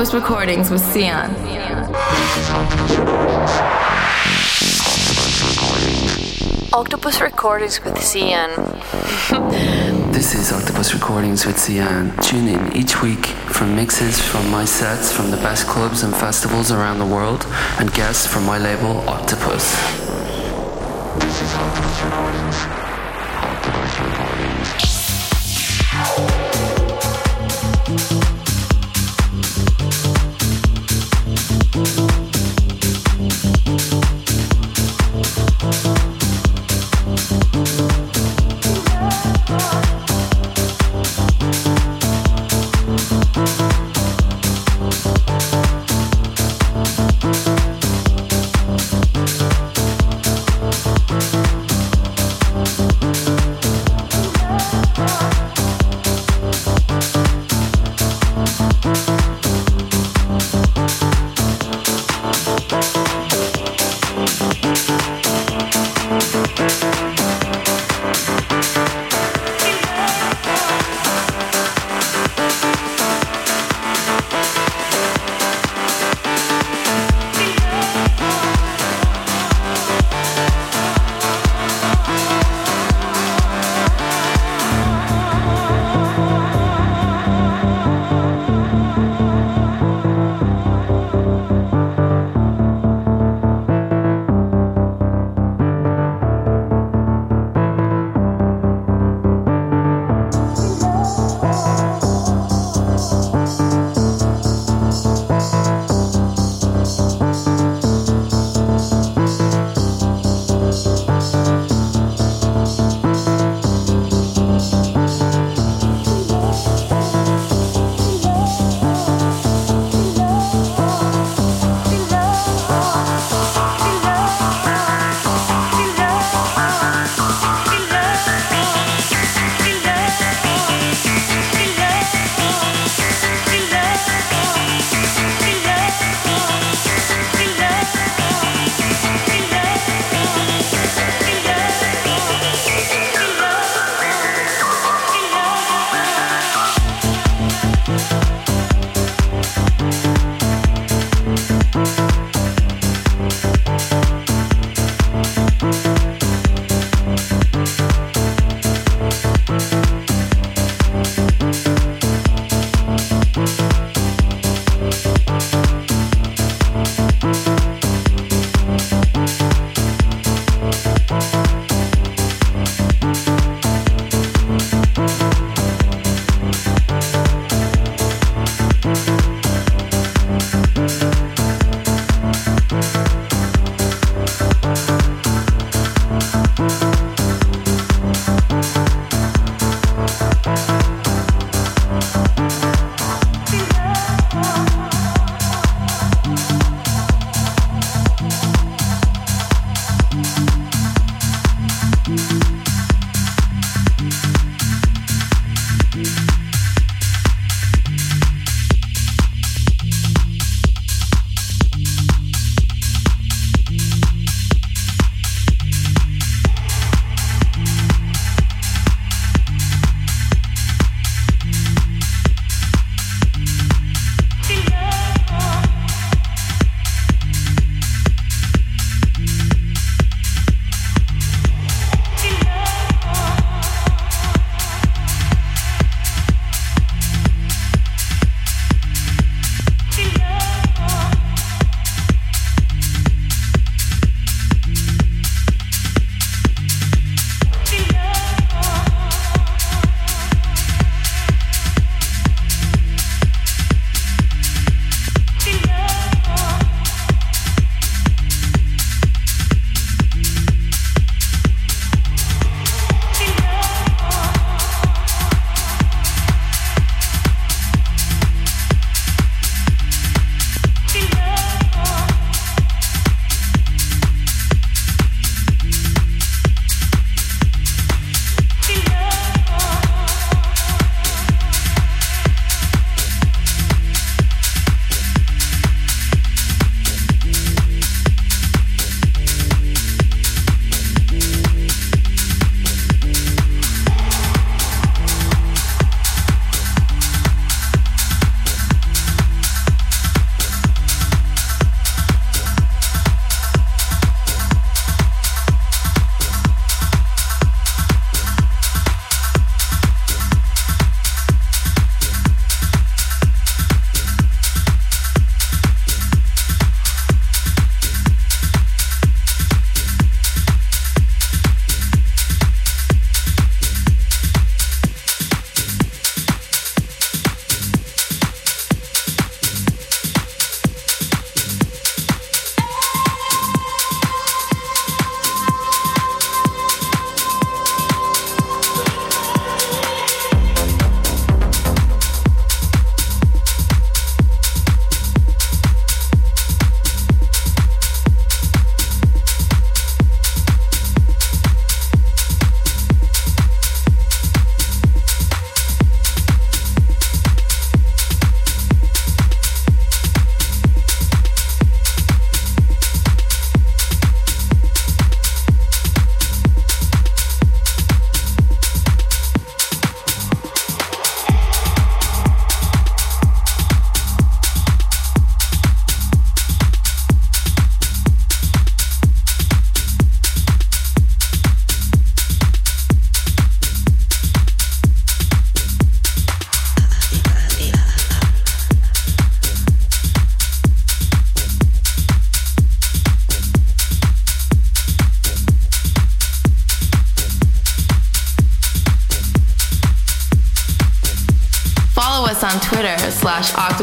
Octopus Recordings with Sian. Octopus Recordings with Sian. this is Octopus Recordings with Sian. Tune in each week for mixes from my sets from the best clubs and festivals around the world and guests from my label Octopus.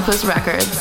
Octopus Records.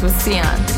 Recordings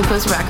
Octopus Records.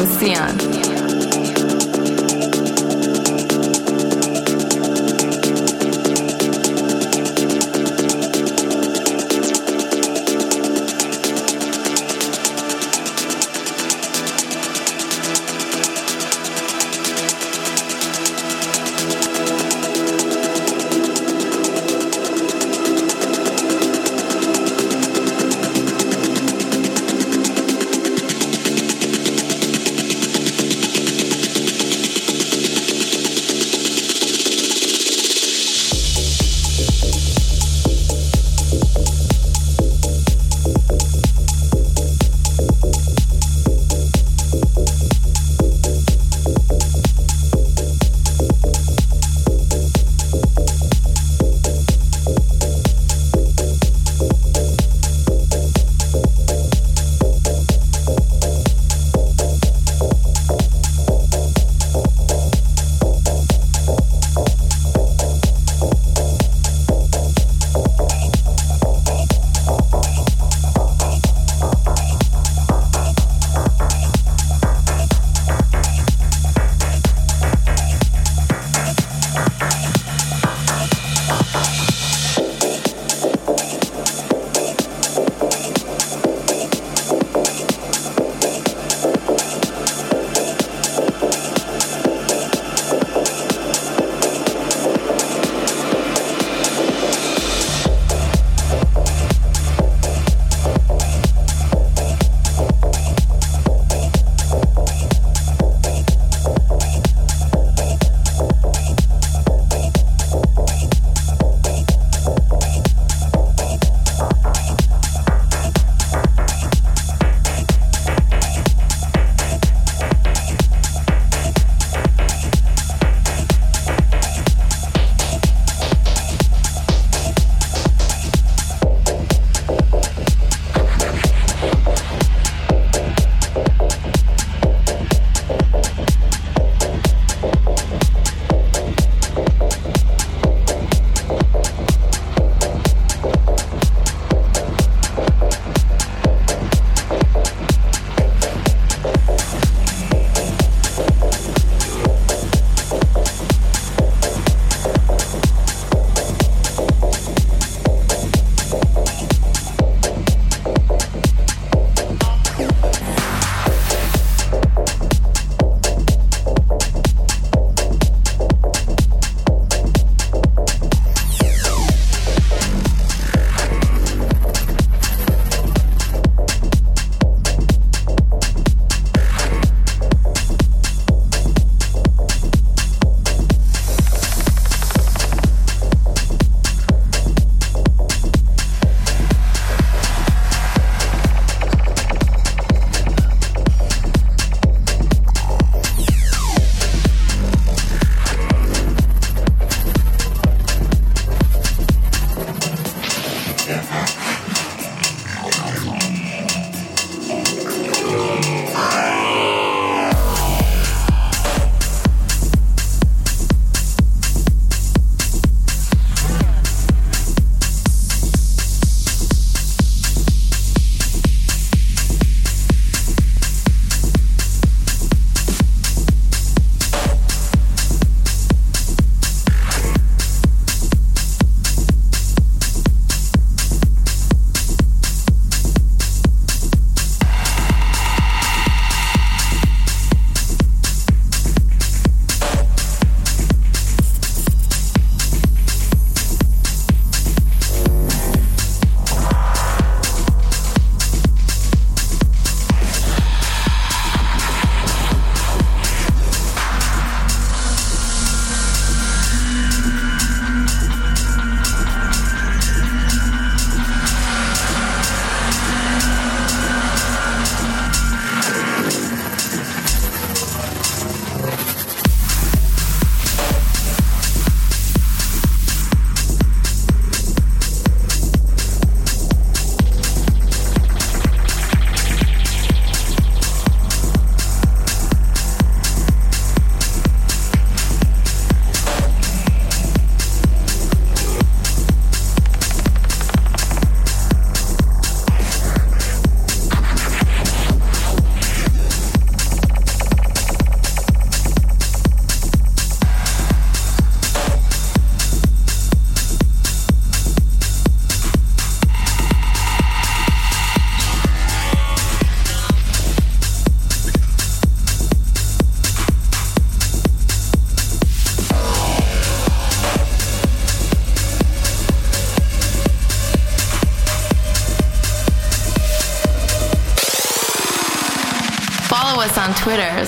With Sian.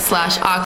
Slash